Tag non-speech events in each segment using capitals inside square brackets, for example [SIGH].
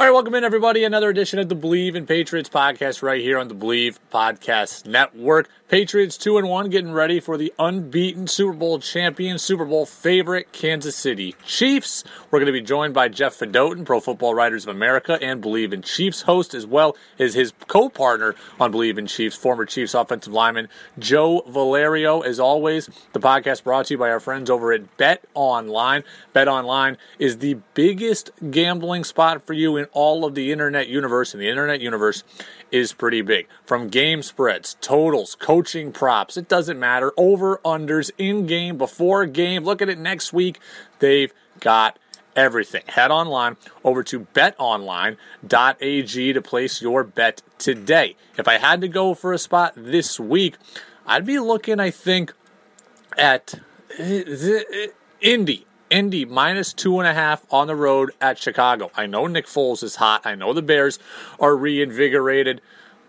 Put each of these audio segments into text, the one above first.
All right, welcome in, everybody. Another edition of the Believe in Patriots podcast right here on the Believe Podcast Network. Patriots 2 and 1 getting ready for the unbeaten Super Bowl champion, Super Bowl favorite Kansas City Chiefs. We're going to be joined by Jeff Fedotin, Pro Football Writers of America and Believe in Chiefs host, as well as his co partner on Believe in Chiefs, former Chiefs offensive lineman Joe Valerio. As always, the podcast brought to you by our friends over at Bet Online. Bet Online is the biggest gambling spot for you in all of the internet universe, and the internet universe is pretty big. From game spreads, totals, coaching props, it doesn't matter. Over, unders, in game, before game. Look at it next week. They've got everything. Head online over to betonline.ag to place your bet today. If I had to go for a spot this week, I'd be looking, I think, at uh, Indy. Indy minus two and a half on the road at Chicago. I know Nick Foles is hot. I know the Bears are reinvigorated,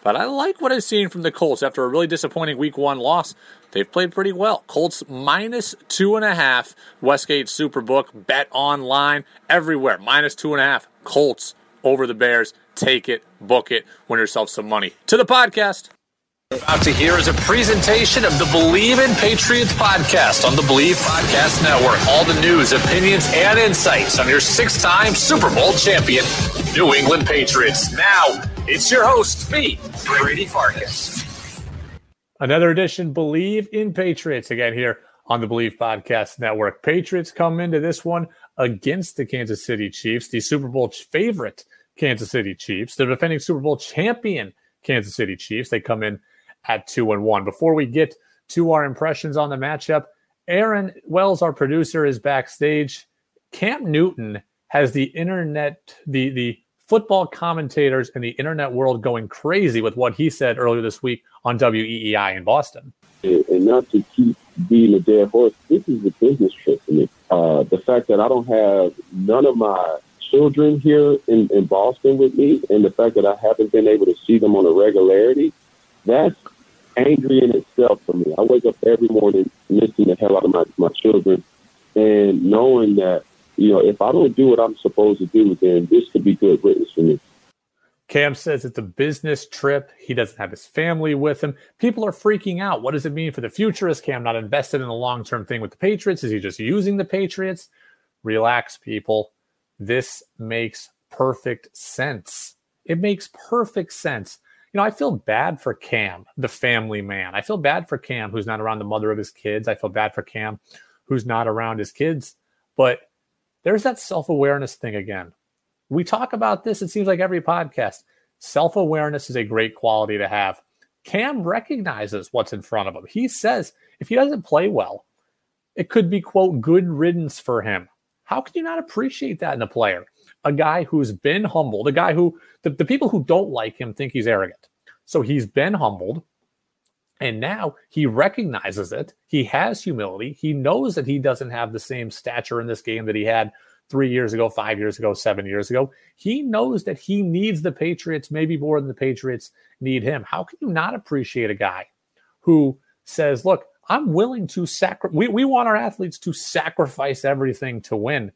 but I like what I've seen from the Colts after a really disappointing week one loss. They've played pretty well. Colts minus two and a half. Westgate Superbook, bet online, everywhere. Minus two and a half. Colts over the Bears. Take it, book it, win yourself some money. To the podcast. About to hear is a presentation of the Believe in Patriots podcast on the Believe Podcast Network. All the news, opinions, and insights on your six time Super Bowl champion, New England Patriots. Now, it's your host, me, Brady Farkas. Another edition, Believe in Patriots, again here on the Believe Podcast Network. Patriots come into this one against the Kansas City Chiefs, the Super Bowl favorite Kansas City Chiefs, the defending Super Bowl champion Kansas City Chiefs. They come in at two and one. Before we get to our impressions on the matchup, Aaron Wells, our producer, is backstage. Cam Newton has the internet, the the football commentators and the internet world going crazy with what he said earlier this week on WEEI in Boston. And not to keep being a dead horse, this is a business trip for me. Uh, the fact that I don't have none of my children here in, in Boston with me, and the fact that I haven't been able to see them on a regularity, that's angry in itself for me. I wake up every morning missing the hell out of my, my children and knowing that, you know, if I don't do what I'm supposed to do, then this could be good witness for me. Cam says it's a business trip. He doesn't have his family with him. People are freaking out. What does it mean for the future? Is Cam not invested in a long term thing with the Patriots? Is he just using the Patriots? Relax, people. This makes perfect sense. It makes perfect sense you know, I feel bad for Cam, the family man. I feel bad for Cam, who's not around the mother of his kids. I feel bad for Cam, who's not around his kids. But there's that self awareness thing again. We talk about this, it seems like every podcast. Self awareness is a great quality to have. Cam recognizes what's in front of him. He says if he doesn't play well, it could be, quote, good riddance for him. How can you not appreciate that in a player? A guy who's been humbled, a guy who the, the people who don't like him think he's arrogant. So he's been humbled. And now he recognizes it. He has humility. He knows that he doesn't have the same stature in this game that he had three years ago, five years ago, seven years ago. He knows that he needs the Patriots maybe more than the Patriots need him. How can you not appreciate a guy who says, Look, I'm willing to sacrifice, we, we want our athletes to sacrifice everything to win.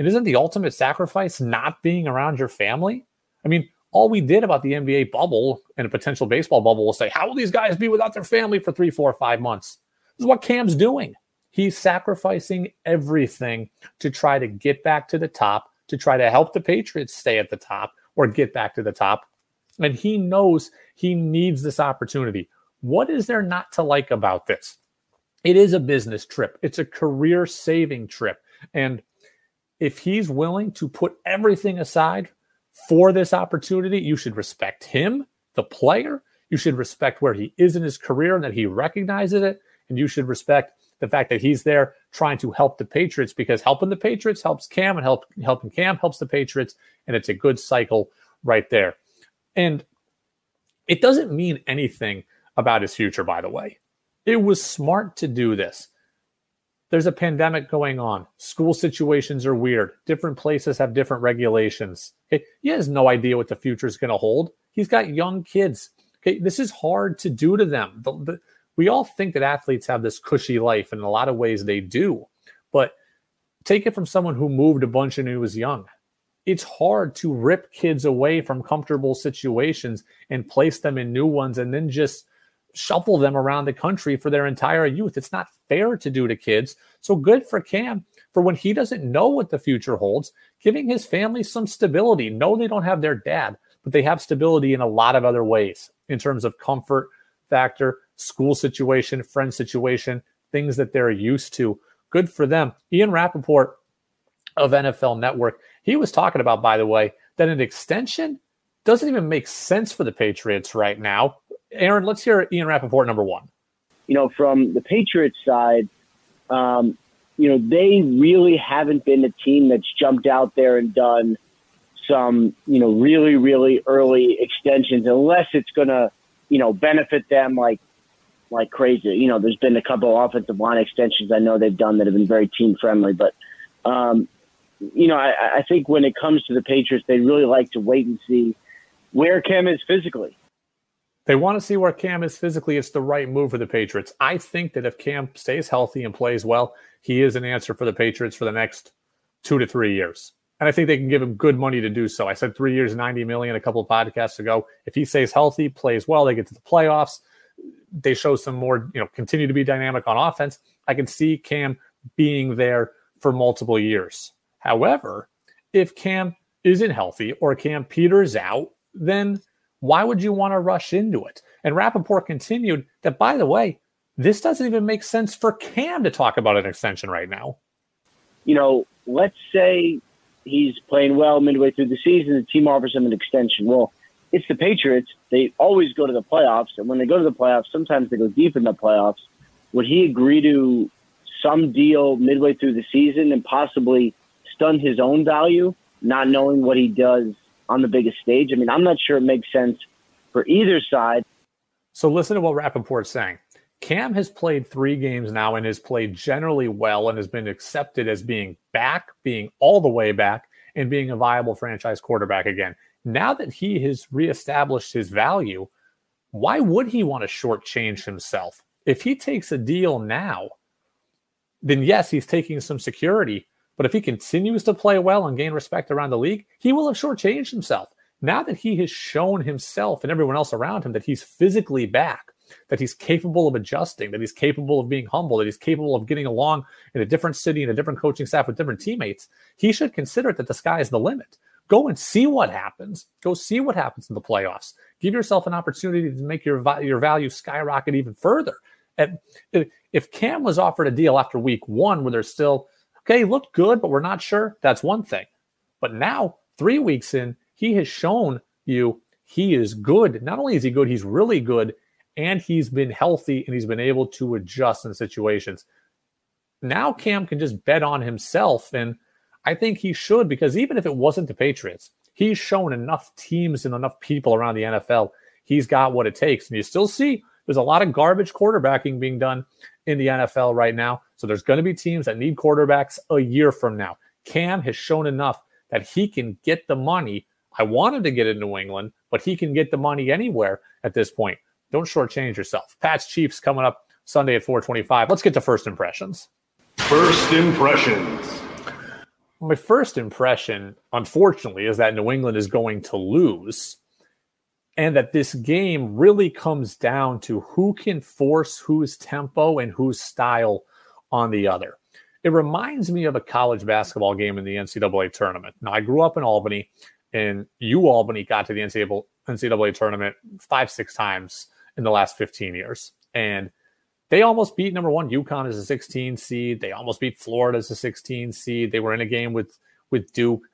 And isn't the ultimate sacrifice not being around your family? I mean, all we did about the NBA bubble and a potential baseball bubble was say, how will these guys be without their family for three, four, five months? This is what Cam's doing. He's sacrificing everything to try to get back to the top, to try to help the Patriots stay at the top or get back to the top. And he knows he needs this opportunity. What is there not to like about this? It is a business trip, it's a career saving trip. And if he's willing to put everything aside for this opportunity, you should respect him, the player. You should respect where he is in his career and that he recognizes it. And you should respect the fact that he's there trying to help the Patriots because helping the Patriots helps Cam and help helping Cam helps the Patriots, and it's a good cycle right there. And it doesn't mean anything about his future, by the way. It was smart to do this. There's a pandemic going on. School situations are weird. Different places have different regulations. Okay? He has no idea what the future is going to hold. He's got young kids. Okay, this is hard to do to them. The, the, we all think that athletes have this cushy life, and in a lot of ways they do. But take it from someone who moved a bunch and who was young. It's hard to rip kids away from comfortable situations and place them in new ones and then just shuffle them around the country for their entire youth. It's not fair to do to kids. So good for Cam for when he doesn't know what the future holds, giving his family some stability. No, they don't have their dad, but they have stability in a lot of other ways in terms of comfort factor, school situation, friend situation, things that they're used to. Good for them. Ian Rapoport of NFL Network, he was talking about, by the way, that an extension doesn't even make sense for the Patriots right now. Aaron, let's hear Ian Rapoport number one. You know, from the Patriots side, um, you know, they really haven't been a team that's jumped out there and done some, you know, really, really early extensions, unless it's going to, you know, benefit them like like crazy. You know, there's been a couple of offensive line extensions I know they've done that have been very team friendly, but um, you know, I, I think when it comes to the Patriots, they really like to wait and see where Cam is physically. They want to see where Cam is physically. It's the right move for the Patriots. I think that if Cam stays healthy and plays well, he is an answer for the Patriots for the next two to three years. And I think they can give him good money to do so. I said three years, 90 million a couple of podcasts ago. If he stays healthy, plays well, they get to the playoffs, they show some more, you know, continue to be dynamic on offense. I can see Cam being there for multiple years. However, if Cam isn't healthy or Cam peters out, then why would you want to rush into it? And Rapoport continued that, by the way, this doesn't even make sense for Cam to talk about an extension right now. You know, let's say he's playing well midway through the season, the team offers him an extension. Well, it's the Patriots. They always go to the playoffs. And when they go to the playoffs, sometimes they go deep in the playoffs. Would he agree to some deal midway through the season and possibly stun his own value, not knowing what he does on the biggest stage. I mean, I'm not sure it makes sense for either side. So listen to what Rapoport's saying. Cam has played three games now and has played generally well and has been accepted as being back, being all the way back, and being a viable franchise quarterback again. Now that he has reestablished his value, why would he want to shortchange himself? If he takes a deal now, then yes, he's taking some security, but if he continues to play well and gain respect around the league, he will have shortchanged himself. Now that he has shown himself and everyone else around him that he's physically back, that he's capable of adjusting, that he's capable of being humble, that he's capable of getting along in a different city and a different coaching staff with different teammates, he should consider that the sky is the limit. Go and see what happens. Go see what happens in the playoffs. Give yourself an opportunity to make your your value skyrocket even further. And if Cam was offered a deal after week one where there's still Okay, looked good, but we're not sure. That's one thing. But now, three weeks in, he has shown you he is good. Not only is he good, he's really good, and he's been healthy and he's been able to adjust in situations. Now Cam can just bet on himself, and I think he should because even if it wasn't the Patriots, he's shown enough teams and enough people around the NFL. He's got what it takes, and you still see there's a lot of garbage quarterbacking being done in the NFL right now. So there's going to be teams that need quarterbacks a year from now. Cam has shown enough that he can get the money. I wanted to get in New England, but he can get the money anywhere at this point. Don't shortchange yourself. Pats Chiefs coming up Sunday at 425. Let's get to first impressions. First impressions. My first impression, unfortunately, is that New England is going to lose and that this game really comes down to who can force whose tempo and whose style on the other. It reminds me of a college basketball game in the NCAA tournament. Now, I grew up in Albany, and U Albany got to the NCAA, tournament five, six times in the last 15 years. And they almost beat number one UConn as a 16 seed. They almost beat Florida as a 16 seed. They were in a game with with Duke.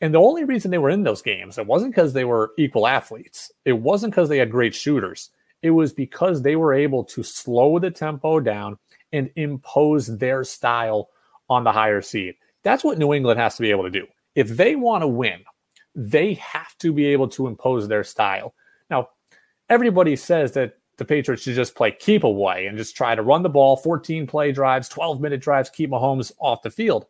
And the only reason they were in those games, it wasn't because they were equal athletes. It wasn't because they had great shooters. It was because they were able to slow the tempo down and impose their style on the higher seed. That's what New England has to be able to do. If they want to win, they have to be able to impose their style. Now, everybody says that the Patriots should just play keep away and just try to run the ball, 14 play drives, 12 minute drives, keep Mahomes off the field.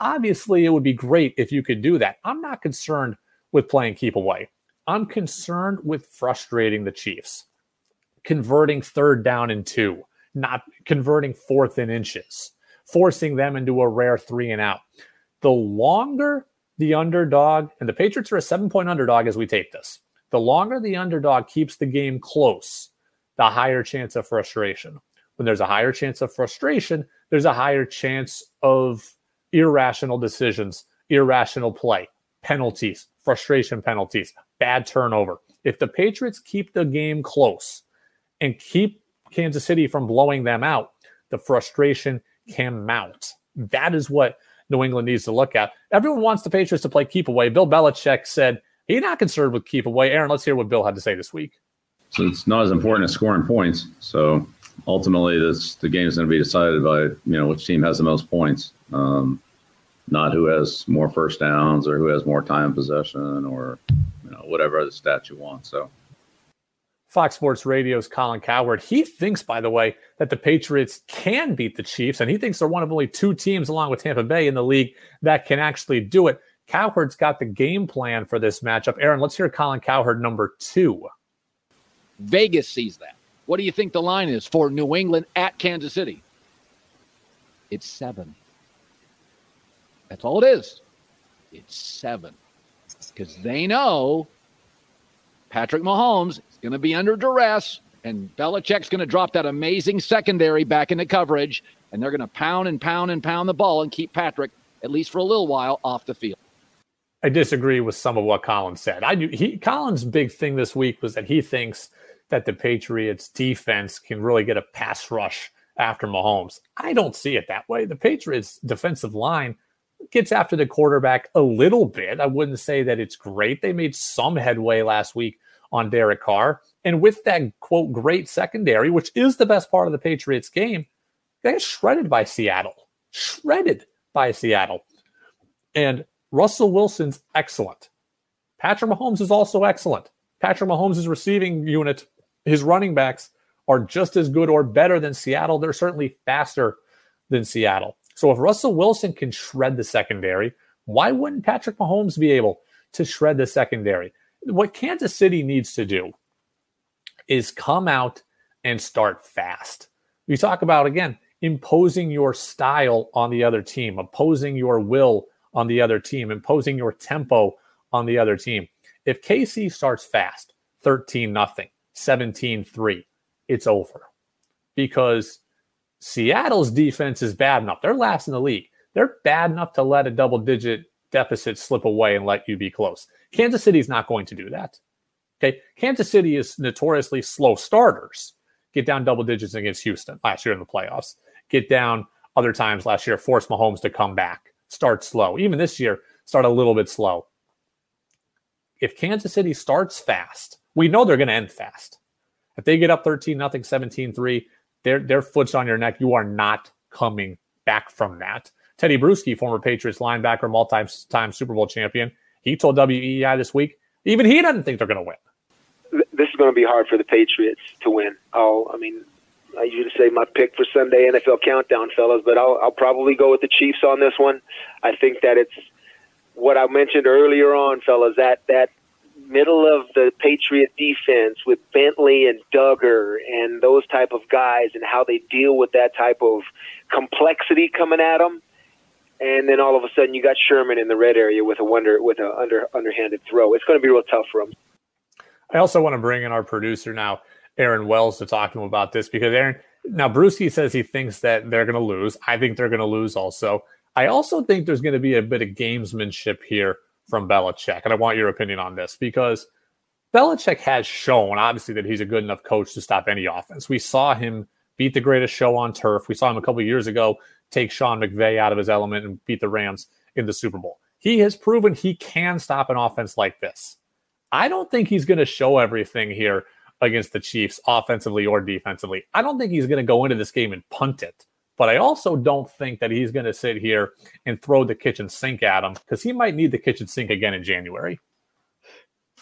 Obviously, it would be great if you could do that. I'm not concerned with playing keep away. I'm concerned with frustrating the Chiefs, converting third down and two, not converting fourth and inches, forcing them into a rare three and out. The longer the underdog, and the Patriots are a seven point underdog as we tape this, the longer the underdog keeps the game close, the higher chance of frustration. When there's a higher chance of frustration, there's a higher chance of irrational decisions, irrational play, penalties, frustration penalties, bad turnover. If the Patriots keep the game close and keep Kansas City from blowing them out, the frustration can mount. That is what New England needs to look at. Everyone wants the Patriots to play keep away. Bill Belichick said he's not concerned with keep away. Aaron, let's hear what Bill had to say this week. So it's not as important as scoring points. So ultimately, this the game is going to be decided by you know which team has the most points, um, not who has more first downs or who has more time possession or you know whatever other stat you want. So. Fox Sports Radio's Colin Cowherd. He thinks, by the way, that the Patriots can beat the Chiefs, and he thinks they're one of only two teams, along with Tampa Bay, in the league that can actually do it. Cowherd's got the game plan for this matchup. Aaron, let's hear Colin Cowherd number two. Vegas sees that. What do you think the line is for New England at Kansas City? It's seven. That's all it is. It's seven. Because they know Patrick Mahomes is going to be under duress, and Belichick's going to drop that amazing secondary back into coverage, and they're going to pound and pound and pound the ball and keep Patrick, at least for a little while, off the field. I disagree with some of what Colin said. I do, he Colin's big thing this week was that he thinks that the Patriots defense can really get a pass rush after Mahomes. I don't see it that way. The Patriots defensive line gets after the quarterback a little bit. I wouldn't say that it's great. They made some headway last week on Derek Carr. And with that quote great secondary, which is the best part of the Patriots game, they got shredded by Seattle. Shredded by Seattle. And Russell Wilson's excellent. Patrick Mahomes is also excellent. Patrick Mahomes' receiving unit his running backs are just as good or better than Seattle. They're certainly faster than Seattle. So if Russell Wilson can shred the secondary, why wouldn't Patrick Mahomes be able to shred the secondary? What Kansas City needs to do is come out and start fast. We talk about, again, imposing your style on the other team, imposing your will on the other team, imposing your tempo on the other team. If KC starts fast, 13 nothing, 17 3. It's over because Seattle's defense is bad enough. They're last in the league. They're bad enough to let a double digit deficit slip away and let you be close. Kansas City's not going to do that. Okay. Kansas City is notoriously slow starters. Get down double digits against Houston last year in the playoffs. Get down other times last year, force Mahomes to come back, start slow. Even this year, start a little bit slow. If Kansas City starts fast, we know they're going to end fast. If they get up 13 nothing, 17 3, their, their foot's on your neck. You are not coming back from that. Teddy Bruschi, former Patriots linebacker, multi time Super Bowl champion, he told WEEI this week, even he doesn't think they're going to win. This is going to be hard for the Patriots to win. Oh, I mean, I usually say my pick for Sunday NFL countdown, fellas, but I'll, I'll probably go with the Chiefs on this one. I think that it's what I mentioned earlier on, fellas. That that middle of the Patriot defense with Bentley and Dugger and those type of guys and how they deal with that type of complexity coming at them. And then all of a sudden you got Sherman in the red area with a wonder with a under underhanded throw. It's going to be real tough for him. I also want to bring in our producer now, Aaron Wells, to talk to him about this because Aaron now Bruschi says he thinks that they're going to lose. I think they're going to lose also. I also think there's going to be a bit of gamesmanship here from Belichick. And I want your opinion on this because Belichick has shown, obviously, that he's a good enough coach to stop any offense. We saw him beat the greatest show on turf. We saw him a couple years ago take Sean McVay out of his element and beat the Rams in the Super Bowl. He has proven he can stop an offense like this. I don't think he's going to show everything here against the Chiefs offensively or defensively. I don't think he's going to go into this game and punt it But I also don't think that he's going to sit here and throw the kitchen sink at him because he might need the kitchen sink again in January.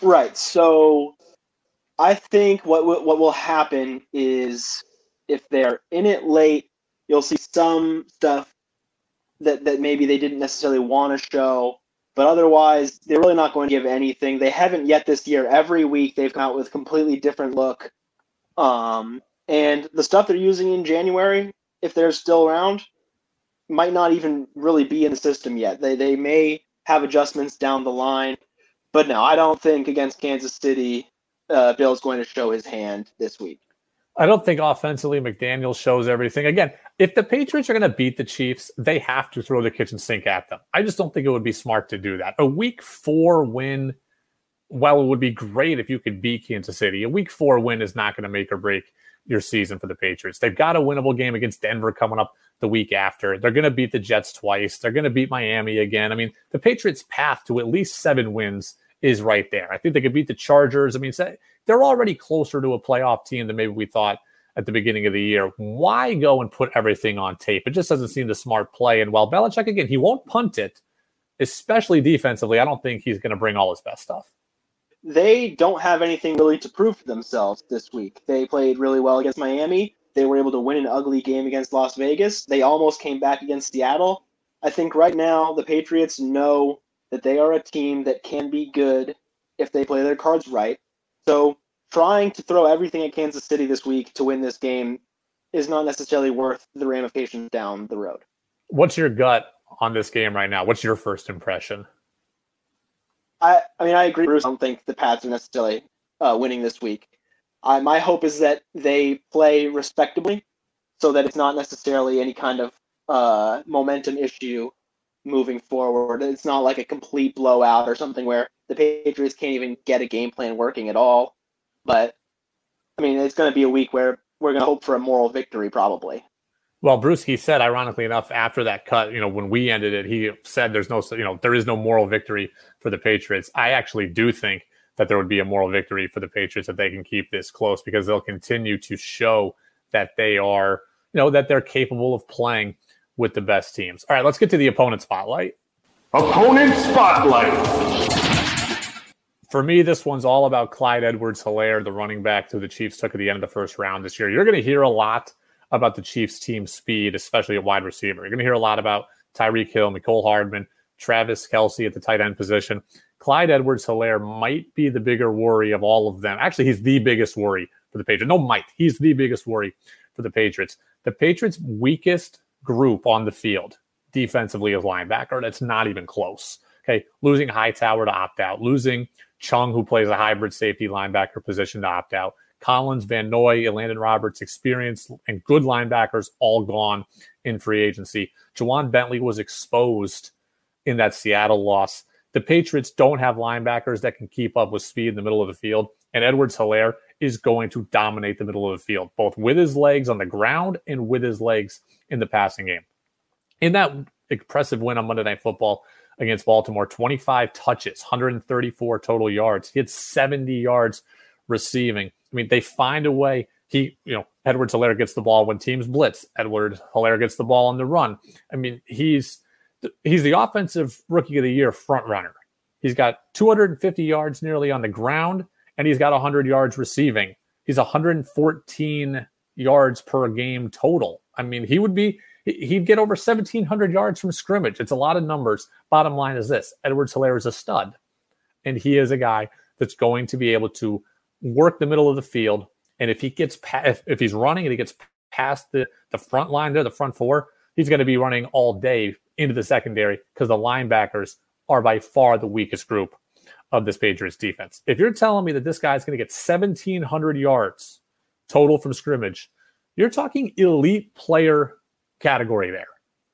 Right. So I think what what will happen is if they're in it late, you'll see some stuff that that maybe they didn't necessarily want to show, but otherwise they're really not going to give anything. They haven't yet this year. Every week they've come out with completely different look. Um, and the stuff they're using in January, if they're still around, might not even really be in the system yet. They they may have adjustments down the line, but no, I don't think against Kansas City, uh, Bill's going to show his hand this week. I don't think offensively McDaniel shows everything. Again, if the Patriots are going to beat the Chiefs, they have to throw the kitchen sink at them. I just don't think it would be smart to do that. A week four win, while it would be great if you could beat Kansas City, a week four win is not going to make or break your season for the Patriots. They've got a winnable game against Denver coming up the week after. They're going to beat the Jets twice. They're going to beat Miami again. I mean, the Patriots' path to at least seven wins is right there. I think they could beat the Chargers. I mean, they're already closer to a playoff team than maybe we thought at the beginning of the year. Why go and put everything on tape? It just doesn't seem the smart play. And while Belichick, again, he won't punt it, especially defensively, I don't think he's going to bring all his best stuff. They don't have anything really to prove for themselves this week. They played really well against Miami. They were able to win an ugly game against Las Vegas. They almost came back against Seattle. I think right now the Patriots know that they are a team that can be good if they play their cards right. So trying to throw everything at Kansas City this week to win this game is not necessarily worth the ramifications down the road. What's your gut on this game right now? What's your first impression? I, I mean, I agree, Bruce. I don't think the Pats are necessarily uh, winning this week. My hope is that they play respectably so that it's not necessarily any kind of uh, momentum issue moving forward. It's not like a complete blowout or something where the Patriots can't even get a game plan working at all. But I mean, it's going to be a week where we're going to hope for a moral victory, probably. Well, Bruce, he said, ironically enough, after that cut, you know, when we ended it, he said there's no, you know, there is no moral victory for the Patriots. I actually do think that there would be a moral victory for the Patriots if they can keep this close because they'll continue to show that they are, you know, that they're capable of playing with the best teams. All right, let's get to the opponent spotlight. Opponent spotlight. For me, this one's all about Clyde Edwards Helaire, the running back who the Chiefs took at the end of the first round this year. You're going to hear a lot about the Chiefs' team speed, especially at wide receiver. You're going to hear a lot about Tyreek Hill, Mecole Hardman, Travis Kelce at the tight end position. Clyde Edwards Helaire might be the bigger worry of all of them. Actually, he's the biggest worry for the Patriots. No, might. He's the biggest worry for the Patriots. The Patriots' weakest group on the field defensively is linebacker. That's not even close. Okay. Losing Hightower to opt out, losing Chung, who plays a hybrid safety linebacker position to opt out. Collins, Van Noy, Landon Roberts, experience and good linebackers all gone in free agency. Ja'Whaun Bentley was exposed in that Seattle loss. The Patriots don't have linebackers that can keep up with speed in the middle of the field, and Edwards Helaire is going to dominate the middle of the field, both with his legs on the ground and with his legs in the passing game. In that impressive win on Monday Night Football, against Baltimore 25 touches, 134 total yards. He had 70 yards receiving. I mean, they find a way. He, you know, Edwards Helaire gets the ball when teams blitz. Edward Helaire gets the ball on the run. I mean, he's he's the offensive rookie of the year front runner. He's got 250 yards nearly on the ground, and he's got 100 yards receiving. He's 114 yards per game total. I mean, he would be he'd get over 1,700 yards from scrimmage. It's a lot of numbers. Bottom line is this Edwards Helaire is a stud, and he is a guy that's going to be able to work the middle of the field. And if he gets past, if, if he's running and he gets past the, the front line there, the front four, he's going to be running all day into the secondary because the linebackers are by far the weakest group of this Patriots defense. If you're telling me that this guy's going to get 1,700 yards total from scrimmage, you're talking elite player category there,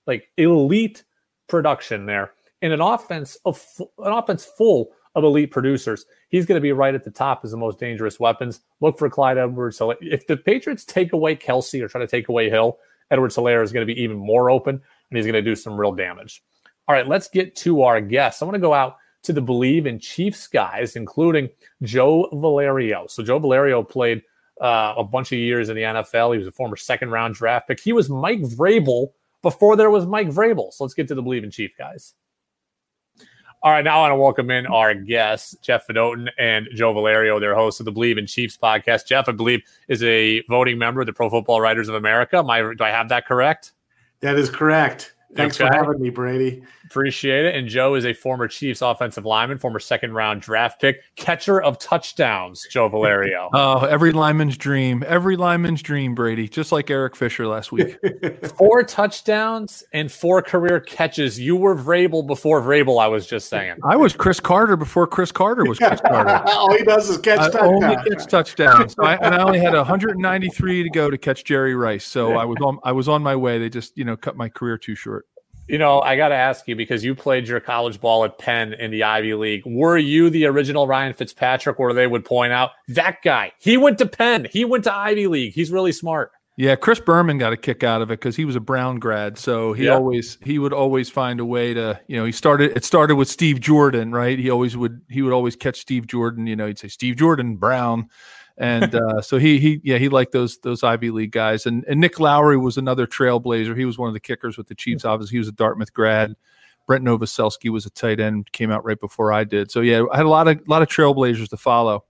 like elite production there, in an offense of an offense full of elite producers. He's going to be right at the top as the most dangerous weapons. Look for Clyde Edwards. So if the Patriots take away Kelce or try to take away Hill, Edwards Helaire is going to be even more open and he's going to do some real damage. All right, let's get to our guests. I want to go out to the Believe in Chiefs guys, including Joe Valerio. So Joe Valerio played uh, a bunch of years in the NFL. He was a former second round draft pick. He was Mike Vrabel before there was Mike Vrabel. So let's get to the Believe in Chief guys. All right, now I want to welcome in our guests, Jeff Fedotin and Joe Valerio. They're hosts of the Believe in Chiefs podcast. Jeff, I believe, is a voting member of the Pro Football Writers of America. Am I, do I have that correct? That is correct. Thanks okay. for having me, Brady. Appreciate it. And Joe is a former Chiefs offensive lineman, former second round draft pick, catcher of touchdowns, Joe Valerio. [LAUGHS] oh, every lineman's dream. Every lineman's dream, Brady, just like Eric Fisher last week. [LAUGHS] four touchdowns and four career catches. You were Vrabel before Vrabel, I was just saying. I was Cris Carter before Cris Carter was Cris Carter. [LAUGHS] All he does is catch I touchdowns. Only catch touchdowns. I, and I only had 193 to go to catch Jerry Rice. So I was on I was on my way. They just, you know, cut my career too short. You know, I got to ask you because you played your college ball at Penn in the Ivy League. Were you the original Ryan Fitzpatrick, where they would point out that guy? He went to Penn. He went to Ivy League. He's really smart. Yeah, Chris Berman got a kick out of it because he was a Brown grad, so he always he would always find a way to you know he started it started with Steve Jordan, right? He always would he would always catch Steve Jordan. You know, he'd say Steve Jordan Brown and uh, so he he yeah he liked those those Ivy League guys. And and Nick Lowery was another trailblazer. He was one of the kickers with the Chiefs. Obviously, he was a Dartmouth grad. Brent Novoselsky was a tight end. Came out right before I did. So yeah, I had a lot of a lot of trailblazers to follow.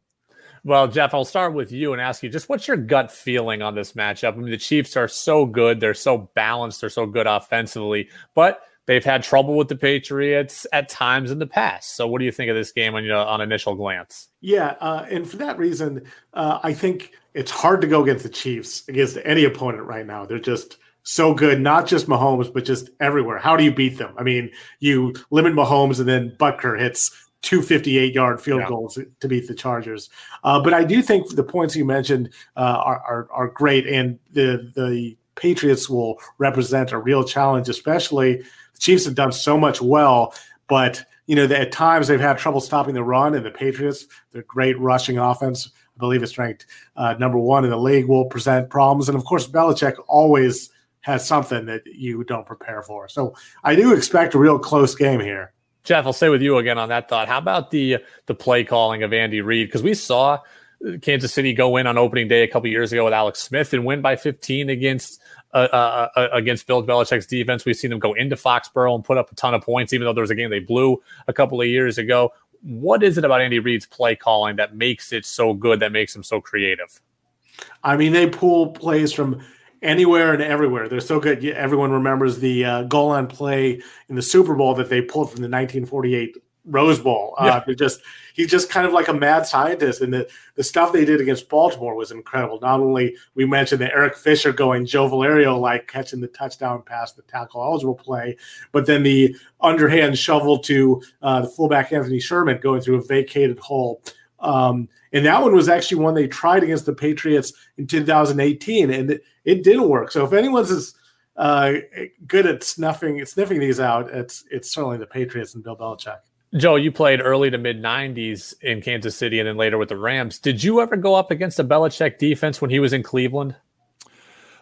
Well, Jeff, I'll start with you and ask you just what's your gut feeling on this matchup? I mean, the Chiefs are so good, they're so balanced, they're so good offensively, but they've had trouble with the Patriots at times in the past. So, what do you think of this game on you know, on initial glance? Yeah, uh, and for that reason, uh, I think it's hard to go against the Chiefs against any opponent right now. They're just so good, not just Mahomes, but just everywhere. How do you beat them? I mean, you limit Mahomes, and then Butker hits two 58 yard field yeah. goals to beat the Chargers. Uh, but I do think the points you mentioned uh, are, are, are great, and the the Patriots will represent a real challenge, especially Chiefs have done so much well, but you know, at times they've had trouble stopping the run, and the Patriots, their great rushing offense, I believe it's ranked uh, number one in the league, will present problems. And of course, Belichick always has something that you don't prepare for. So I do expect a real close game here. Jeff, I'll stay with you again on that thought. How about the the play calling of Andy Reid? Because we saw Kansas City go in on opening day a couple years ago with Alex Smith and win by 15 against uh, uh, uh, against Bill Belichick's defense. We've seen them go into Foxborough and put up a ton of points, even though there was a game they blew a couple of years ago. What is it about Andy Reid's play calling that makes it so good, that makes him so creative? I mean, they pull plays from anywhere and everywhere. They're so good. Everyone remembers the uh, goal line play in the Super Bowl that they pulled from the 1948 Rose Bowl. Uh, yeah. just he's just kind of like a mad scientist, and the the stuff they did against Baltimore was incredible. Not only we mentioned the Eric Fisher going Joe Valerio like catching the touchdown pass, the tackle eligible play, but then the underhand shovel to uh, the fullback Anthony Sherman going through a vacated hole. Um, and that one was actually one they tried against the Patriots in 2018, and it, it didn't work. So if anyone's as uh, good at snuffing sniffing these out, it's it's certainly the Patriots and Bill Belichick. Joe, you played early to mid 90s in Kansas City and then later with the Rams. Did you ever go up against a Belichick defense when he was in Cleveland?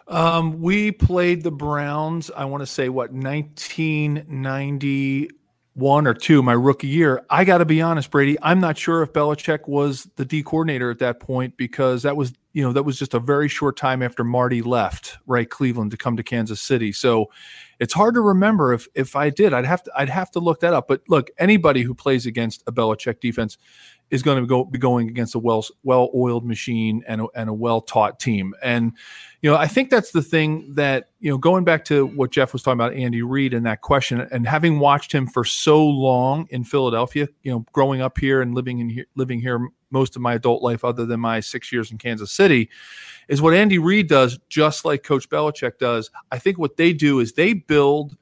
Um, we played the Browns, I want to say, what, 1991 or two my rookie year. I got to be honest, Brady. I'm not sure if Belichick was the D coordinator at that point because that was you know that was just a very short time after Marty left right Cleveland to come to Kansas City. So it's hard to remember if if I did. I'd have to I'd have to look that up. But look, anybody who plays against a Belichick defense is going to go be going against a well well oiled machine and a, and a well taught team. And you know, I think that's the thing that you know, going back to what Jeff was talking about, Andy Reid and that question, and having watched him for so long in Philadelphia, you know, growing up here and living in here, living here most of my adult life, other than my six years in Kansas City, is what Andy Reid does, just like Coach Belichick does. I think what they do is they build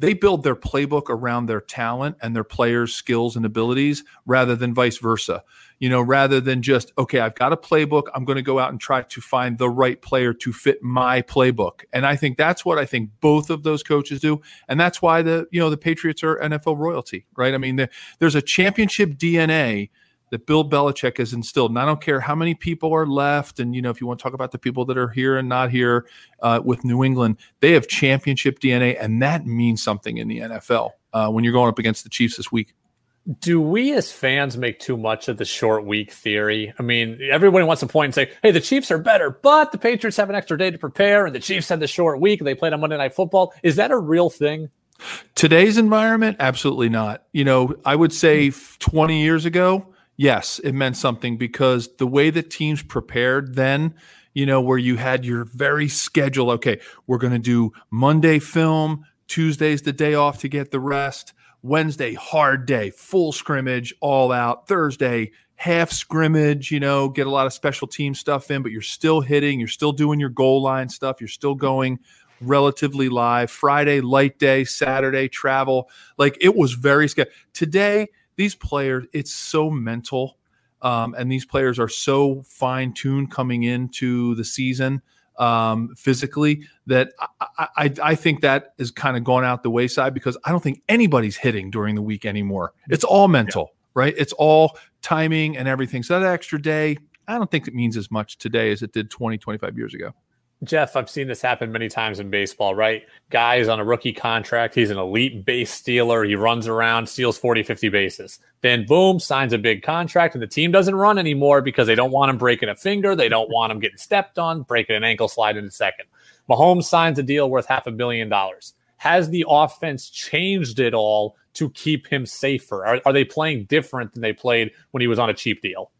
they build their playbook around their talent and their players' skills and abilities rather than vice versa. You know, rather than just, okay, I've got a playbook, I'm going to go out and try to find the right player to fit my playbook. And I think that's what I think both of those coaches do. And that's why the, you know, the Patriots are NFL royalty, right? I mean, there's a championship DNA that Bill Belichick has instilled. And I don't care how many people are left. And, you know, if you want to talk about the people that are here and not here uh, with New England, they have championship DNA. And that means something in the NFL uh, when you're going up against the Chiefs this week. do we as fans make too much of the short week theory? I mean, everybody wants to point and say, hey, the Chiefs are better, but the Patriots have an extra day to prepare, and the Chiefs had the short week and they played on Monday Night Football. Is that a real thing? Today's environment, absolutely not. You know, I would say 20 years ago, yes, it meant something because the way that teams prepared then, you know, where you had your very schedule, okay, we're going to do Monday film, Tuesday's the day off to get the rest. Wednesday, hard day, full scrimmage, all out. Thursday, half scrimmage, you know, get a lot of special team stuff in, but you're still hitting, you're still doing your goal line stuff, you're still going relatively live. Friday, light day, Saturday, travel. Like it was very scary. Today, these players, it's so mental. Um, and these players are so fine tuned coming into the season um, physically that I, I, I think that is kind of gone out the wayside because I don't think anybody's hitting during the week anymore. It's all mental, yeah. right? It's all timing and everything. So that extra day, I don't think it means as much today as it did 20, 25 years ago. Jeff, I've seen this happen many times in baseball, right? Guy is on a rookie contract. He's an elite base stealer. He runs around, steals 40, 50 bases. Then, boom, signs a big contract, and the team doesn't run anymore because they don't want him breaking a finger. They don't want him getting stepped on, breaking an ankle slide in a second. Mahomes signs a deal worth half a billion dollars. Has the offense changed at all to keep him safer? Are, are they playing different than they played when he was on a cheap deal?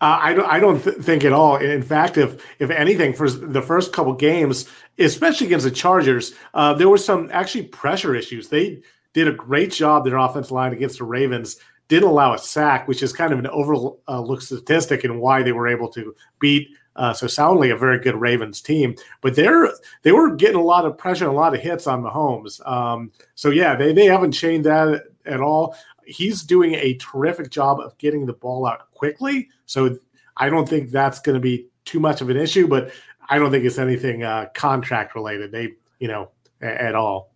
Uh, I don't. I don't th- think at all. In fact, if if anything, for the first couple games, especially against the Chargers, uh, there were some actually pressure issues. They did a great job their offensive line against the Ravens. Didn't allow a sack, which is kind of an overlooked statistic and why they were able to beat uh, so soundly a very good Ravens team. But they're they were getting a lot of pressure and a lot of hits on Mahomes. Um, so yeah, they they haven't changed that at all he's doing a terrific job of getting the ball out quickly. So I don't think that's going to be too much of an issue, but I don't think it's anything uh, contract related. They, you know, a- at all.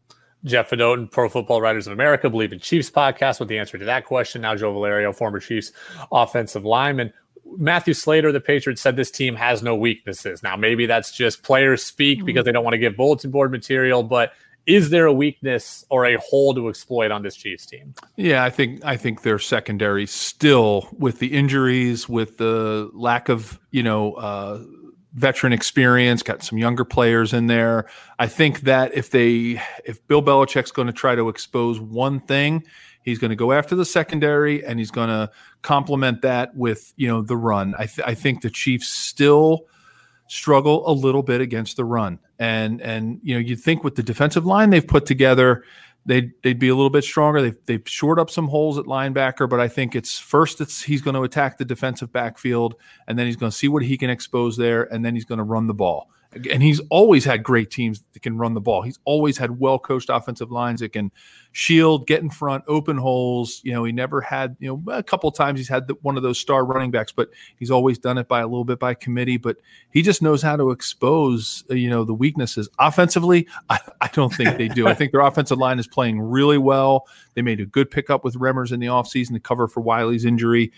Jeff Fedotin, Pro Football Writers of America, Believe in Chiefs podcast with the answer to that question. Now, Joe Valerio, former Chiefs offensive lineman. Matthew Slater, the Patriots, said this team has no weaknesses. Now, maybe that's just players speak mm-hmm. because they don't want to give bulletin board material, but is there a weakness or a hole to exploit on this Chiefs team? Yeah, I think I think their secondary still with the injuries, with the lack of you know uh, veteran experience, got some younger players in there. I think that if they if Bill Belichick's going to try to expose one thing, he's going to go after the secondary and he's going to complement that with you know the run. I, th- I think the Chiefs still struggle a little bit against the run. And and you know, you'd think with the defensive line they've put together, they'd they'd be a little bit stronger. They've they've shored up some holes at linebacker, but I think it's first it's he's going to attack the defensive backfield, and then he's going to see what he can expose there, and then he's going to run the ball and he's always had great teams that can run the ball. He's always had well coached offensive lines that can shield, get in front, open holes. You know, he never had, you know, a couple times he's had the, one of those star running backs, but he's always done it by a little bit by committee. But he just knows how to expose, uh, you know, the weaknesses. Offensively, [LAUGHS] I, I don't think they do. I think their offensive line is playing really well. They made a good pickup with Remmers in the offseason to cover for Wiley's injury.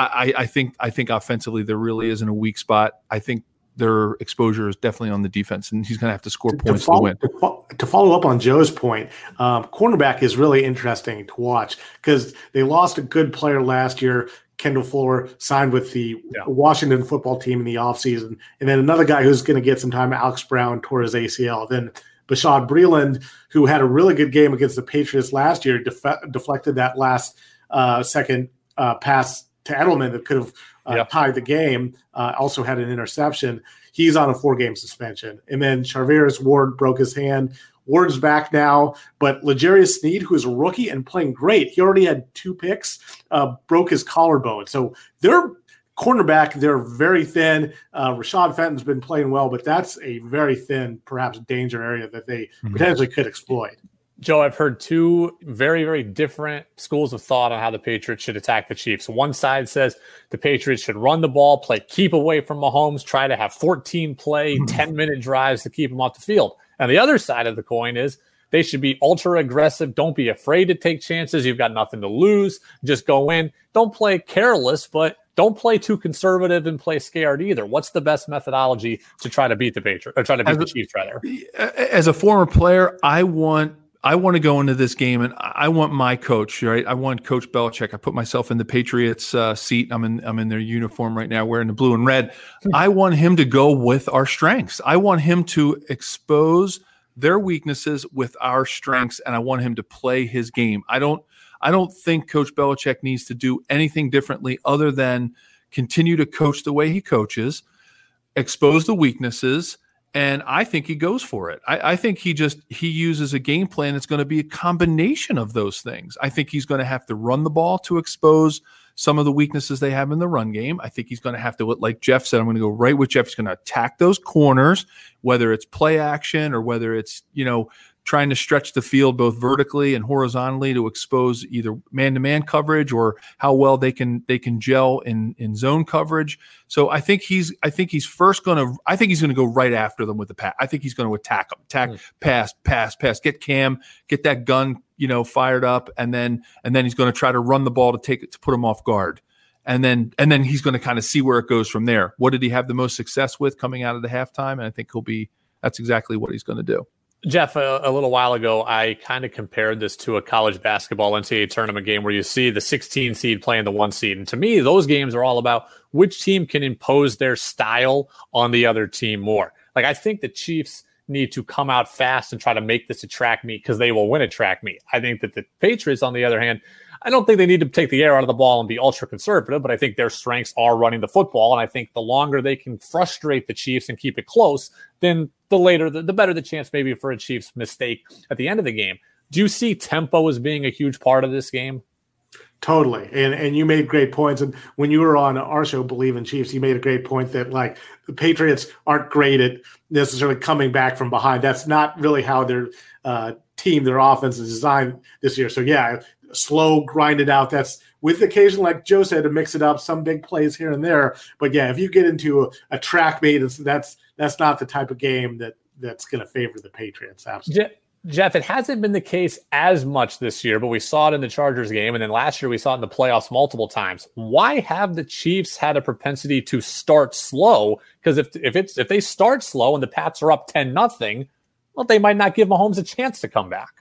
I, I think I think offensively there really isn't a weak spot. I think their exposure is definitely on the defense, and he's going to have to score to, points to, follow, to win. To, to, follow up on Joe's point, um, cornerback is really interesting to watch because they lost a good player last year. Kendall Fuller signed with the yeah. Washington football team in the offseason. And then another guy who's going to get some time, Alex Brown, tore his ACL. Then Bashaud Breeland, who had a really good game against the Patriots last year, def- deflected that last uh, second uh, pass to Edelman that could have uh, yep. tied the game. Uh, also had an interception. He's on a four game suspension. And then Charvarius Ward broke his hand. Ward's back now, but L'Jarius Sneed, who is a rookie and playing great, he already had two picks, uh, broke his collarbone. So they're cornerback, they're very thin. Uh, Rashad Fenton's been playing well, but that's a very thin, perhaps danger area that they mm-hmm. potentially could exploit. Joe, I've heard two very, very different schools of thought on how the Patriots should attack the Chiefs. One side says the Patriots should run the ball, play keep away from Mahomes, try to have 14 play, hmm. 10 minute drives to keep him off the field. And the other side of the coin is they should be ultra aggressive. Don't be afraid to take chances. You've got nothing to lose. Just go in. Don't play careless, but don't play too conservative and play scared either. What's the best methodology to try to beat the Patriots or try to beat as the Chiefs rather? As a former player, I want I want to go into this game and I want my coach, right? I want Coach Belichick. I put myself in the Patriots uh, seat. I'm in I'm in their uniform right now, wearing the blue and red. I want him to go with our strengths. I want him to expose their weaknesses with our strengths, and I want him to play his game. I don't I don't think Coach Belichick needs to do anything differently other than continue to coach the way he coaches, expose the weaknesses and I think he goes for it. I, I, think he just he uses a game plan that's going to be a combination of those things. I think he's going to have to run the ball to expose some of the weaknesses they have in the run game. I think he's going to have to, like Jeff said, I'm going to go right with Jeff. He's going to attack those corners, whether it's play action or whether it's you know trying to stretch the field both vertically and horizontally to expose either man-to-man coverage or how well they can they can gel in in zone coverage. So I think he's I think he's first going to I think he's going to go right after them with the pass. I think he's going to attack them, attack, mm. pass, pass, pass, get Cam, get that gun, you know, fired up, and then and then he's going to try to run the ball to take it to put him off guard. And then and then he's going to kind of see where it goes from there. What did he have the most success with coming out of the halftime? And I think he'll be that's exactly what he's going to do. Jeff, a, a, little while ago, I kind of compared this to a college basketball NCAA tournament game where you see the 16 seed playing the one seed. And to me, those games are all about which team can impose their style on the other team more. Like, I think the Chiefs need to come out fast and try to make this a track meet because they will win a track meet. I think that the Patriots, on the other hand, I don't think they need to take the air out of the ball and be ultra conservative, but I think their strengths are running the football. And I think the longer they can frustrate the Chiefs and keep it close, then the later, the, the better the chance maybe for a Chiefs mistake at the end of the game. Do you see tempo as being a huge part of this game? Totally. And and you made great points. And when you were on our show, Believe in Chiefs, you made a great point that like the Patriots aren't great at necessarily coming back from behind. That's not really how their uh, team, their offense is designed this year. So yeah, slow, grind it out. That's with occasion, like Joe said, to mix it up, some big plays here and there. But yeah, if you get into a, a track meet, that's that's not the type of game that that's going to favor the Patriots. Absolutely. Jeff, it hasn't been the case as much this year, but we saw it in the Chargers game, and then last year we saw it in the playoffs multiple times. Why have the Chiefs had a propensity to start slow? Because if if it's if they start slow and the Pats are up ten nothing, well, they might not give Mahomes a chance to come back.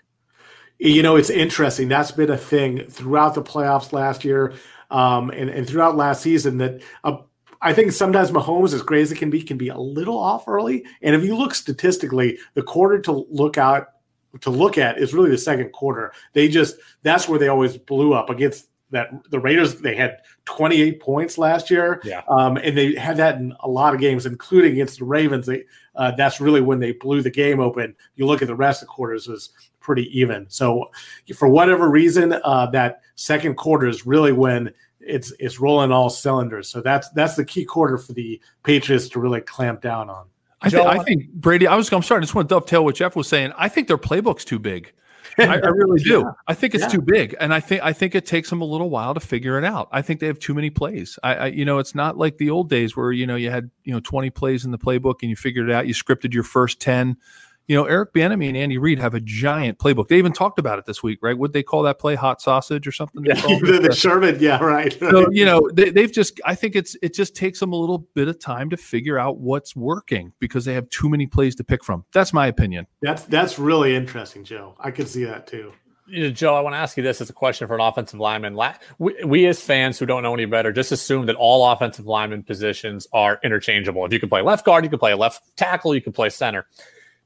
You know, it's interesting. That's been a thing throughout the playoffs last year um, and, and throughout last season that uh, I think sometimes Mahomes, as great as it can be, can be a little off early. And if you look statistically, the quarter to look out to look at is really the second quarter. They just that's where they always blew up against that the Raiders they had 28 points last year, yeah. um, and they had that in a lot of games, including against the Ravens. They uh, that's really when they blew the game open. You look at the rest of the quarters was pretty even. So for whatever reason, uh, that second quarter is really when it's it's rolling all cylinders. So that's that's the key quarter for the Patriots to really clamp down on. I, th- I think Brady. I was. I'm sorry. I just want to dovetail what Jeff was saying. I think their playbook's too big. [LAUGHS] I, I, really do. Yeah. I think it's yeah. too big, and I think I think it takes them a little while to figure it out. I think they have too many plays. I, I, you know, it's not like the old days where you know you had you know 20 plays in the playbook and you figured it out. You scripted your first 10 you know, Eric Bieniemy and Andy Reid have a giant playbook. They even talked about it this week, right? Would they call that play hot sausage or something? Yeah, [LAUGHS] the, the Sherman, yeah, right. so you know, they, they've just. I think it's it just takes them a little bit of time to figure out what's working because they have too many plays to pick from. That's my opinion. That's that's really interesting, Joe. I could see that too. You know, Joe, I want to ask you this as a question for an offensive lineman. We, we, as fans who don't know any better, just assume that all offensive lineman positions are interchangeable. If you can play left guard, you can play left tackle, you can play center.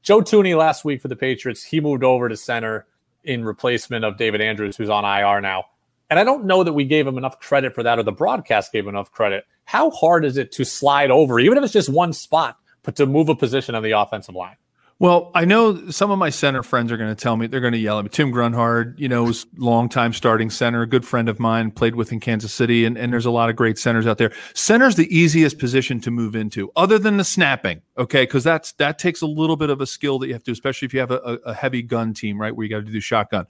Joe Thuney last week for the Patriots, he moved over to center in replacement of David Andrews, who's on IR now. And I don't know that we gave him enough credit for that or the broadcast gave enough credit. How hard is it to slide over, even if it's just one spot, but to move a position on the offensive line? Well, I know some of my center friends are going to tell me they're going to yell at me. Tim Grunhard, you know, was longtime starting center, a good friend of mine, played with in Kansas City, and, and there's a lot of great centers out there. Center's the easiest position to move into, other than the snapping, okay? Because that's that takes a little bit of a skill that you have to, especially if you have a, a heavy gun team, right, where you got to do shotgun.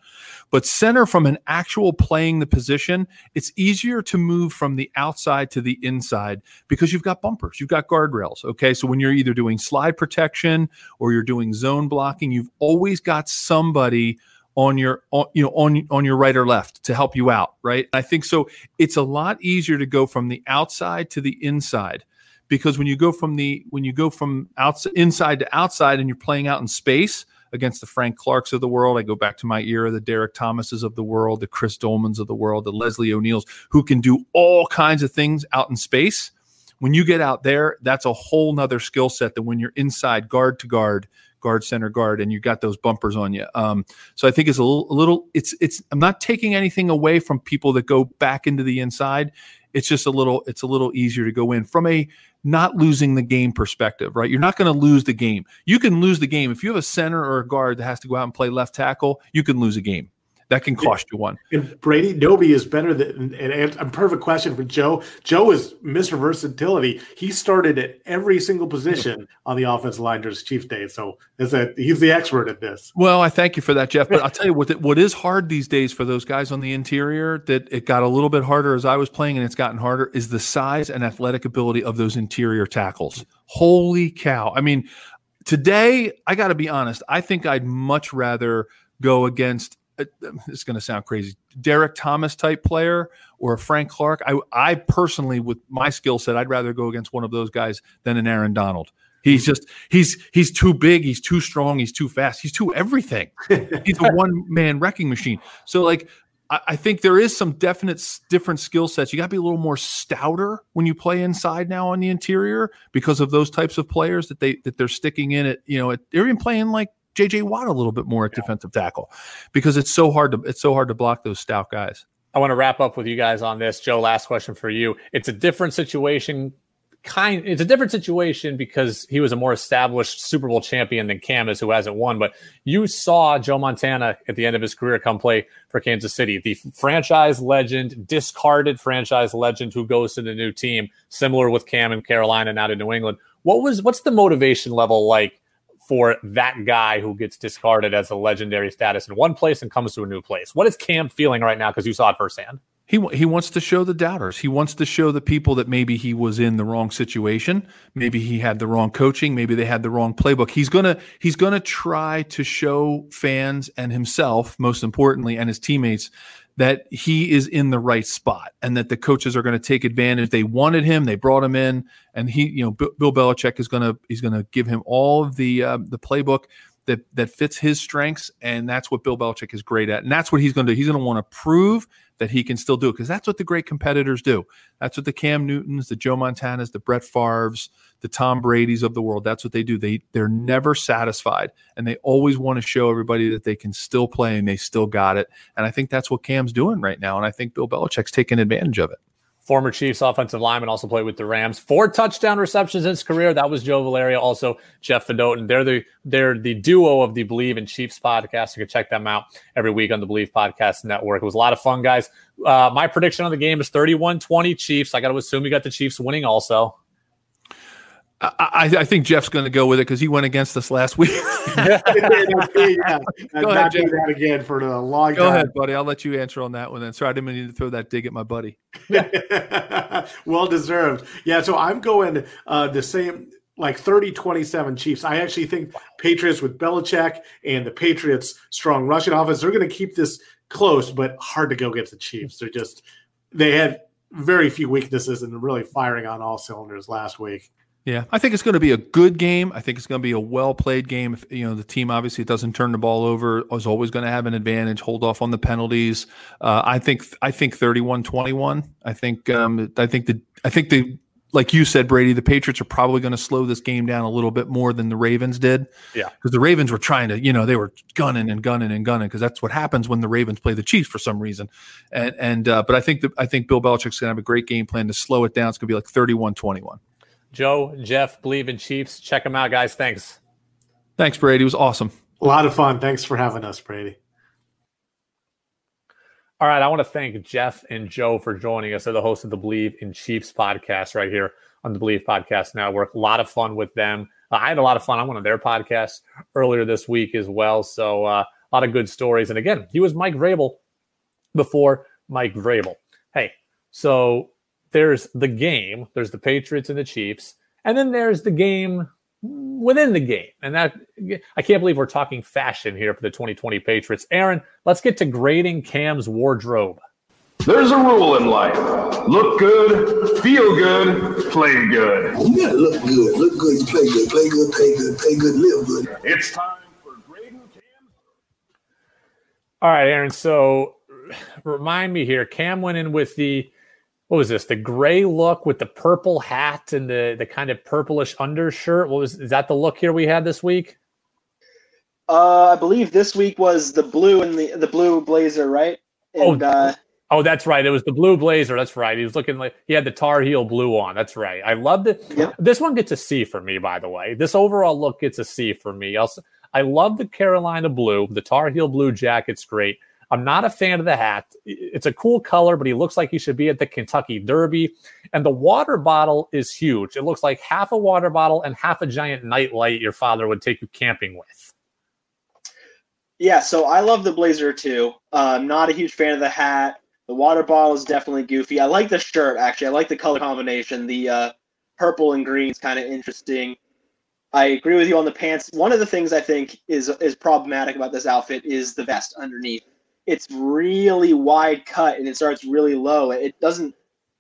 But center, from an actual playing the position, it's easier to move from the outside to the inside because you've got bumpers, you've got guardrails, okay? So when you're either doing slide protection or you're doing doing zone blocking, you've always got somebody on your on, you know on on your right or left to help you out, right? I think so it's a lot easier to go from the outside to the inside because when you go from the when you go from outside inside to outside and you're playing out in space, against the Frank Clarks of the world. I go back to my era, the Derrick Thomases of the world, the Chris Dolemans of the world, the Leslie O'Neals, who can do all kinds of things out in space. When you get out there, that's a whole nother skill set than when you're inside guard to guard guard center guard and you got those bumpers on you um, so i think it's a little, a little it's it's i'm not taking anything away from people that go back into the inside it's just a little it's a little easier to go in from a not losing the game perspective, right? You're not going to lose the game. You can lose the game if you have a center or a guard that has to go out and play left tackle. You can lose a game. That can cost you one. And Brady Noby is better than and, and a perfect question for Joe. Joe is Mr. Versatility. He started at every single position [LAUGHS] on the offensive line during Chiefs days. So is that he's the expert at this. Well, I thank you for that, Jeff. But I'll [LAUGHS] tell you what what is hard these days for those guys on the interior that it got a little bit harder as I was playing and it's gotten harder is the size and athletic ability of those interior tackles. Holy cow. I mean, today, I got to be honest, I think I'd much rather go against it's going to sound crazy, Derrick Thomas type player or a Frank Clark. I, I personally, with my skill set, I'd rather go against one of those guys than an Aaron Donald. He's just he's he's too big, he's too strong, he's too fast, he's too everything. [LAUGHS] he's a one man wrecking machine. So like I, I think there is some definite different skill sets. You got to be a little more stouter when you play inside now on the interior because of those types of players that they that they're sticking in it. You know, at, they're even playing like JJ Watt a little bit more at yeah. defensive tackle because it's so hard to it's so hard to block those stout guys. I want to wrap up with you guys on this. Joe, last question for you. It's a different situation. Kind it's a different situation because he was a more established Super Bowl champion than Cam is, who hasn't won. But you saw Joe Montana at the end of his career come play for Kansas City, the franchise legend, discarded franchise legend who goes to the new team, similar with Cam in Carolina now to New England. What was what's the motivation level like for that guy who gets discarded as a legendary status in one place and comes to a new place. What is Cam feeling right now? Because you saw it firsthand. He, he wants to show the doubters. He wants to show the people that maybe he was in the wrong situation, maybe he had the wrong coaching, maybe they had the wrong playbook. He's gonna he's gonna try to show fans and himself, most importantly, and his teammates that he is in the right spot and that the coaches are going to take advantage. They wanted him, they brought him in, and he, you know, Bill Belichick is going to he's going to give him all of the uh, the playbook that that fits his strengths, and that's what Bill Belichick is great at, and that's what he's going to do. He's going to want to prove that he can still do it because that's what the great competitors do. That's what the Cam Newtons, the Joe Montanas, the Brett Favre's, the Tom Brady's of the world. That's what they do. They they're never satisfied, and they always want to show everybody that they can still play and they still got it. And I think that's what Cam's doing right now, and I think Bill Belichick's taking advantage of it former Chiefs offensive lineman, also played with the Rams. Four touchdown receptions in his career. That was Joe Valerio, also Jeff Fedotin. They're the they're the duo of the Believe in Chiefs podcast. You can check them out every week on the Believe Podcast Network. It was a lot of fun, guys. Uh, my prediction on the game is 31-20 Chiefs. I got to assume you got the Chiefs winning also. I, I, think Jeff's going to go with it because he went against us last week. [LAUGHS] yeah, [LAUGHS] go ahead, Jeff. that again for a long go time. ahead, buddy. I'll let you answer on that one. Then, sorry, I didn't mean to throw that dig at my buddy. [LAUGHS] well deserved. Yeah, so I'm going uh, the same like 30 27 Chiefs. I actually think Patriots with Belichick and the Patriots strong rushing offense, they're going to keep this close, but hard to go against the Chiefs. They're just they had very few weaknesses and really firing on all cylinders last week. Yeah, I think it's going to be a good game. I think it's going to be a well played game. If, you know, the team obviously doesn't turn the ball over, is always going to have an advantage, hold off on the penalties. Uh, I think I think 31-21. I think um, I think the I think the like you said, Brady, the Patriots are probably going to slow this game down a little bit more than the Ravens did. Yeah, because the Ravens were trying to, you know, they were gunning and gunning and gunning because that's what happens when the Ravens play the Chiefs for some reason. And and uh, but I think that I think Bill Belichick's going to have a great game plan to slow it down. It's going to be like 31-21. Joe, Jeff, believe in Chiefs. Check them out, guys. Thanks. Thanks, Brady. It was awesome. A lot of fun. Thanks for having us, Brady. All right. I want to thank Jeff and Joe for joining us. They're the hosts of the Believe in Chiefs podcast right here on the Believe Podcast Network. A lot of fun with them. Uh, I had a lot of fun on one of their podcasts earlier this week as well. So uh, a lot of good stories. And again, he was Mike Vrabel before Mike Vrabel. Hey, so there's the game, there's the Patriots and the Chiefs, and then there's the game within the game. And that I can't believe we're talking fashion here for the 2020 Patriots. Aaron, let's get to grading Cam's wardrobe. There's a rule in life. Look good, feel good, play good. You gotta look good. Look good, you play good, play good, pay good, pay good, live good. It's time for grading Cam. All right, Aaron. So remind me here. Cam went in with the what was this? The gray look with the purple hat and the the kind of purplish undershirt. What was is that the look here we had this week? Uh, I believe this week was the blue and the the blue blazer, right? And, oh, uh, oh, that's right. It was the blue blazer. That's right. He was looking like he had the Tar Heel blue on. That's right. I loved it. Yep. This one gets a C for me, by the way. This overall look gets a C for me. Also, I love the Carolina blue. The Tar Heel blue jacket's great. I'm not a fan of the hat. It's a cool color, but he looks like he should be at the Kentucky Derby. And the water bottle is huge. It looks like half a water bottle and half a giant nightlight your father would take you camping with. Yeah, so I love the blazer too. Uh, I'm not a huge fan of the hat. The water bottle is definitely goofy. I like the shirt actually. I like the color combination. The uh, purple and green is kind of interesting. I agree with you on the pants. One of the things I think is is problematic about this outfit is the vest underneath. It's really wide cut and it starts really low. It doesn't.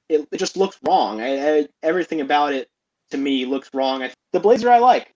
It, it just looks wrong. I, I, everything about it to me looks wrong. I, the blazer I like.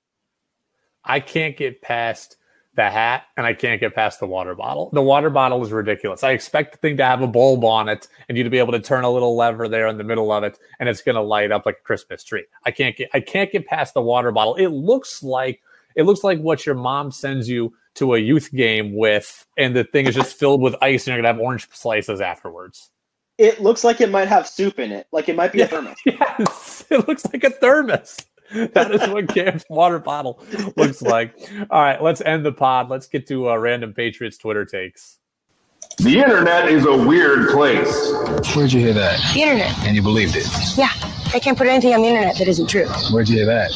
I can't get past the hat and I can't get past the water bottle. The water bottle is ridiculous. I expect the thing to have a bulb on it and you to be able to turn a little lever there in the middle of it and it's going to light up like a Christmas tree. I can't get I can't get past the water bottle. It looks like it looks like what your mom sends you to a youth game with and the thing is just filled with ice and you're going to have orange slices afterwards. It looks like it might have soup in it. Like it might be a thermos. [LAUGHS] Yes, it looks like a thermos. [LAUGHS] that is what Cam's water bottle looks like. All right, let's end the pod. Let's get to uh, random Patriots Twitter takes. The internet is a weird place. Where'd you hear that? The internet. And you believed it? Yeah, I can't put anything on the internet that isn't true. Where'd you hear that?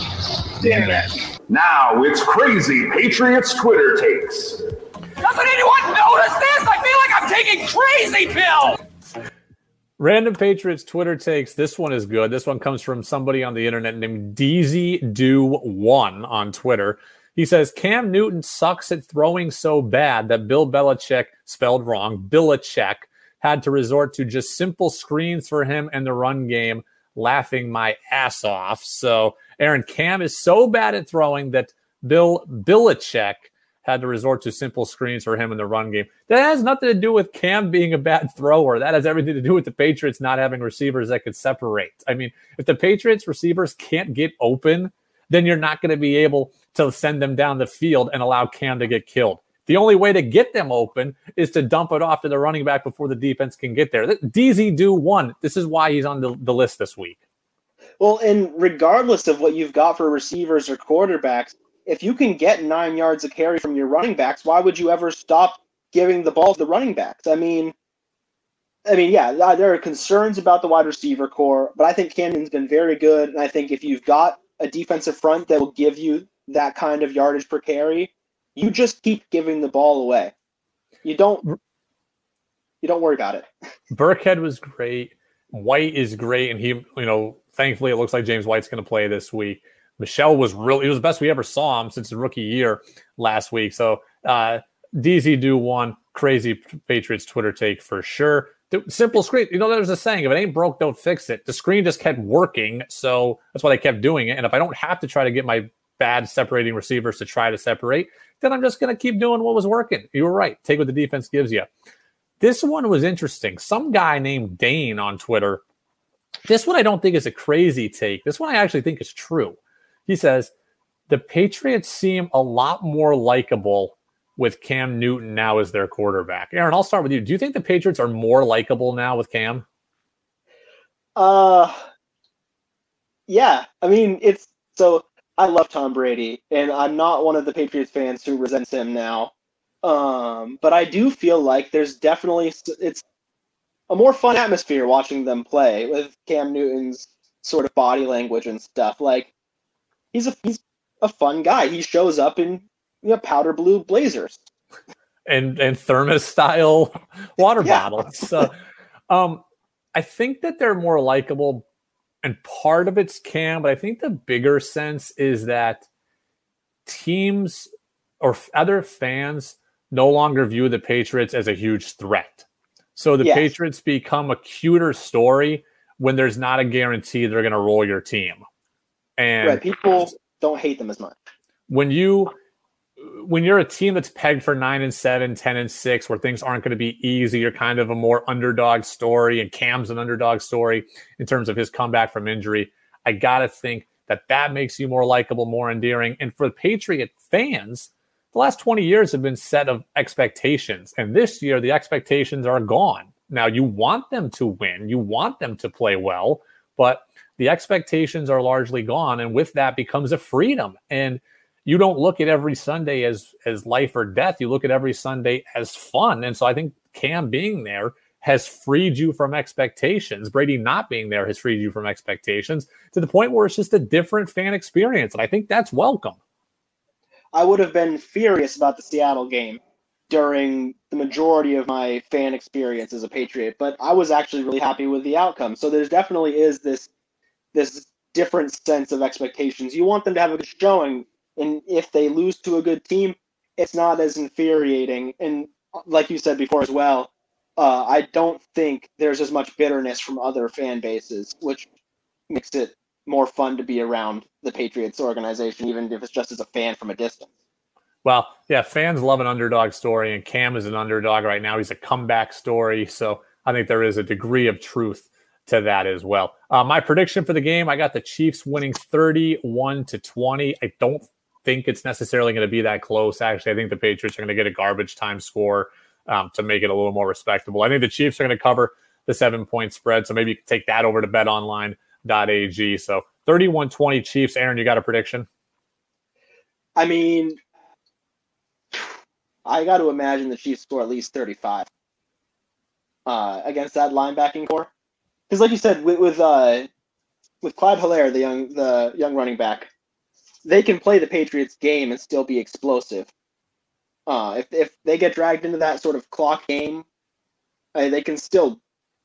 The internet. Now it's crazy Patriots Twitter takes. Doesn't anyone notice this? I feel like I'm taking crazy pills. Random Patriots Twitter takes. This one is good. This one comes from somebody on the internet named DZ Do One on Twitter. He says Cam Newton sucks at throwing so bad that Bill Belichick, spelled wrong, Belichick, had to resort to just simple screens for him and the run game, laughing my ass off. So, Aaron, Cam is so bad at throwing that Bill Belichick had to resort to simple screens for him in the run game. That has nothing to do with Cam being a bad thrower. That has everything to do with the Patriots not having receivers that could separate. I mean, if the Patriots receivers can't get open, then you're not going to be able to send them down the field and allow Cam to get killed. The only way to get them open is to dump it off to the running back before the defense can get there. DZ do one. This is why he's on the, the list this week. Well, and regardless of what you've got for receivers or quarterbacks, if you can get nine yards of carry from your running backs, why would you ever stop giving the ball to the running backs? I mean, I mean, yeah, uh, there are concerns about the wide receiver corps, but I think Camden's been very good, and I think if you've got a defensive front that will give you that kind of yardage per carry, you just keep giving the ball away. You don't. You don't worry about it. [LAUGHS] Burkhead was great. White is great, and he, you know, thankfully it looks like James White's going to play this week. Michel was really, it was the best we ever saw him since his rookie year last week. So, uh, DZ do one crazy Patriots Twitter take for sure. The simple screen, you know, there's a saying if it ain't broke, don't fix it. The screen just kept working. So that's why they kept doing it. And if I don't have to try to get my bad separating receivers to try to separate, then I'm just going to keep doing what was working. You were right. Take what the defense gives you. This one was interesting. Some guy named Dane on Twitter. This one I don't think is a crazy take. This one I actually think is true. He says the Patriots seem a lot more likable with Cam Newton now as their quarterback. Aaron, I'll start with you. Do you think the Patriots are more likable now with Cam? Uh yeah. I mean, it's so I love Tom Brady and I'm not one of the Patriots fans who resents him now. Um, but I do feel like there's definitely it's a more fun atmosphere watching them play with Cam Newton's sort of body language and stuff. Like he's a he's a fun guy. He shows up in you know, powder blue blazers and and thermos style [LAUGHS] water yeah. bottles. So, um, I think that they're more likable, and part of it's Cam, but I think the bigger sense is that teams or other fans no longer view the Patriots as a huge threat. So the yes. Patriots become a cuter story when there's not a guarantee they're going to roll your team. And right, people don't hate them as much. When you when you're a team that's pegged for nine and seven, 10 and six, where things aren't going to be easy, you're kind of a more underdog story, and Cam's an underdog story in terms of his comeback from injury. I got to think that that makes you more likable, more endearing. And for the Patriot fans, the last 20 years have been set of expectations. And this year, the expectations are gone. Now, you want them to win, you want them to play well, but the expectations are largely gone. And with that becomes a freedom. And you don't look at every Sunday as as life or death. You look at every Sunday as fun. And so I think Cam being there has freed you from expectations. Brady not being there has freed you from expectations to the point where it's just a different fan experience. And I think that's welcome. I would have been furious about the Seattle game during the majority of my fan experience as a Patriot, but I was actually really happy with the outcome. So there's definitely is this this different sense of expectations. You want them to have a good showing, and if they lose to a good team, it's not as infuriating. And like you said before as well, uh, I don't think there's as much bitterness from other fan bases, which makes it more fun to be around the Patriots organization, even if it's just as a fan from a distance. Well, yeah, fans love an underdog story, and Cam is an underdog right now. He's a comeback story. So I think there is a degree of truth to that as well. Uh, my prediction for the game I got the Chiefs winning 31 to 20. I don't think it's necessarily going to be that close. Actually, I think the Patriots are going to get a garbage time score um, to make it a little more respectable. I think the Chiefs are going to cover the seven point spread. So maybe you can take that over to betonline.ag. So 31 20 Chiefs. Aaron, you got a prediction? I mean, I got to imagine the Chiefs score at least 35 uh, against that linebacking corps. Because, like you said, with with, uh, with Clyde Helaire, the young the young running back, they can play the Patriots game and still be explosive. Uh, if if they get dragged into that sort of clock game, uh, they can still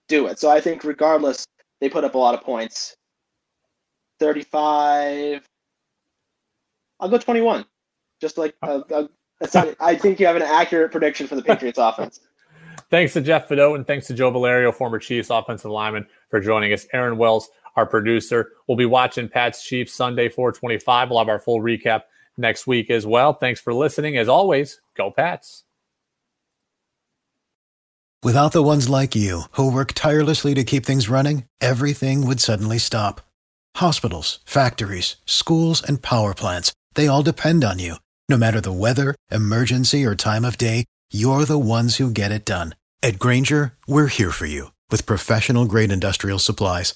do it. So I think regardless, they put up a lot of points. Thirty-five. I'll go twenty-one. Just like uh, uh, I think you have an accurate prediction for the Patriots offense. [LAUGHS] Thanks to Jeff Fedotin and thanks to Joe Valerio, former Chiefs offensive lineman, for joining us. Aaron Wells, our producer. We'll be watching Pat's Chiefs Sunday 425. We'll have our full recap next week as well. Thanks for listening. As always, go Pats. Without the ones like you, who work tirelessly to keep things running, everything would suddenly stop. Hospitals, factories, schools, and power plants, they all depend on you. No matter the weather, emergency, or time of day, you're the ones who get it done. At Grainger, we're here for you with professional grade industrial supplies.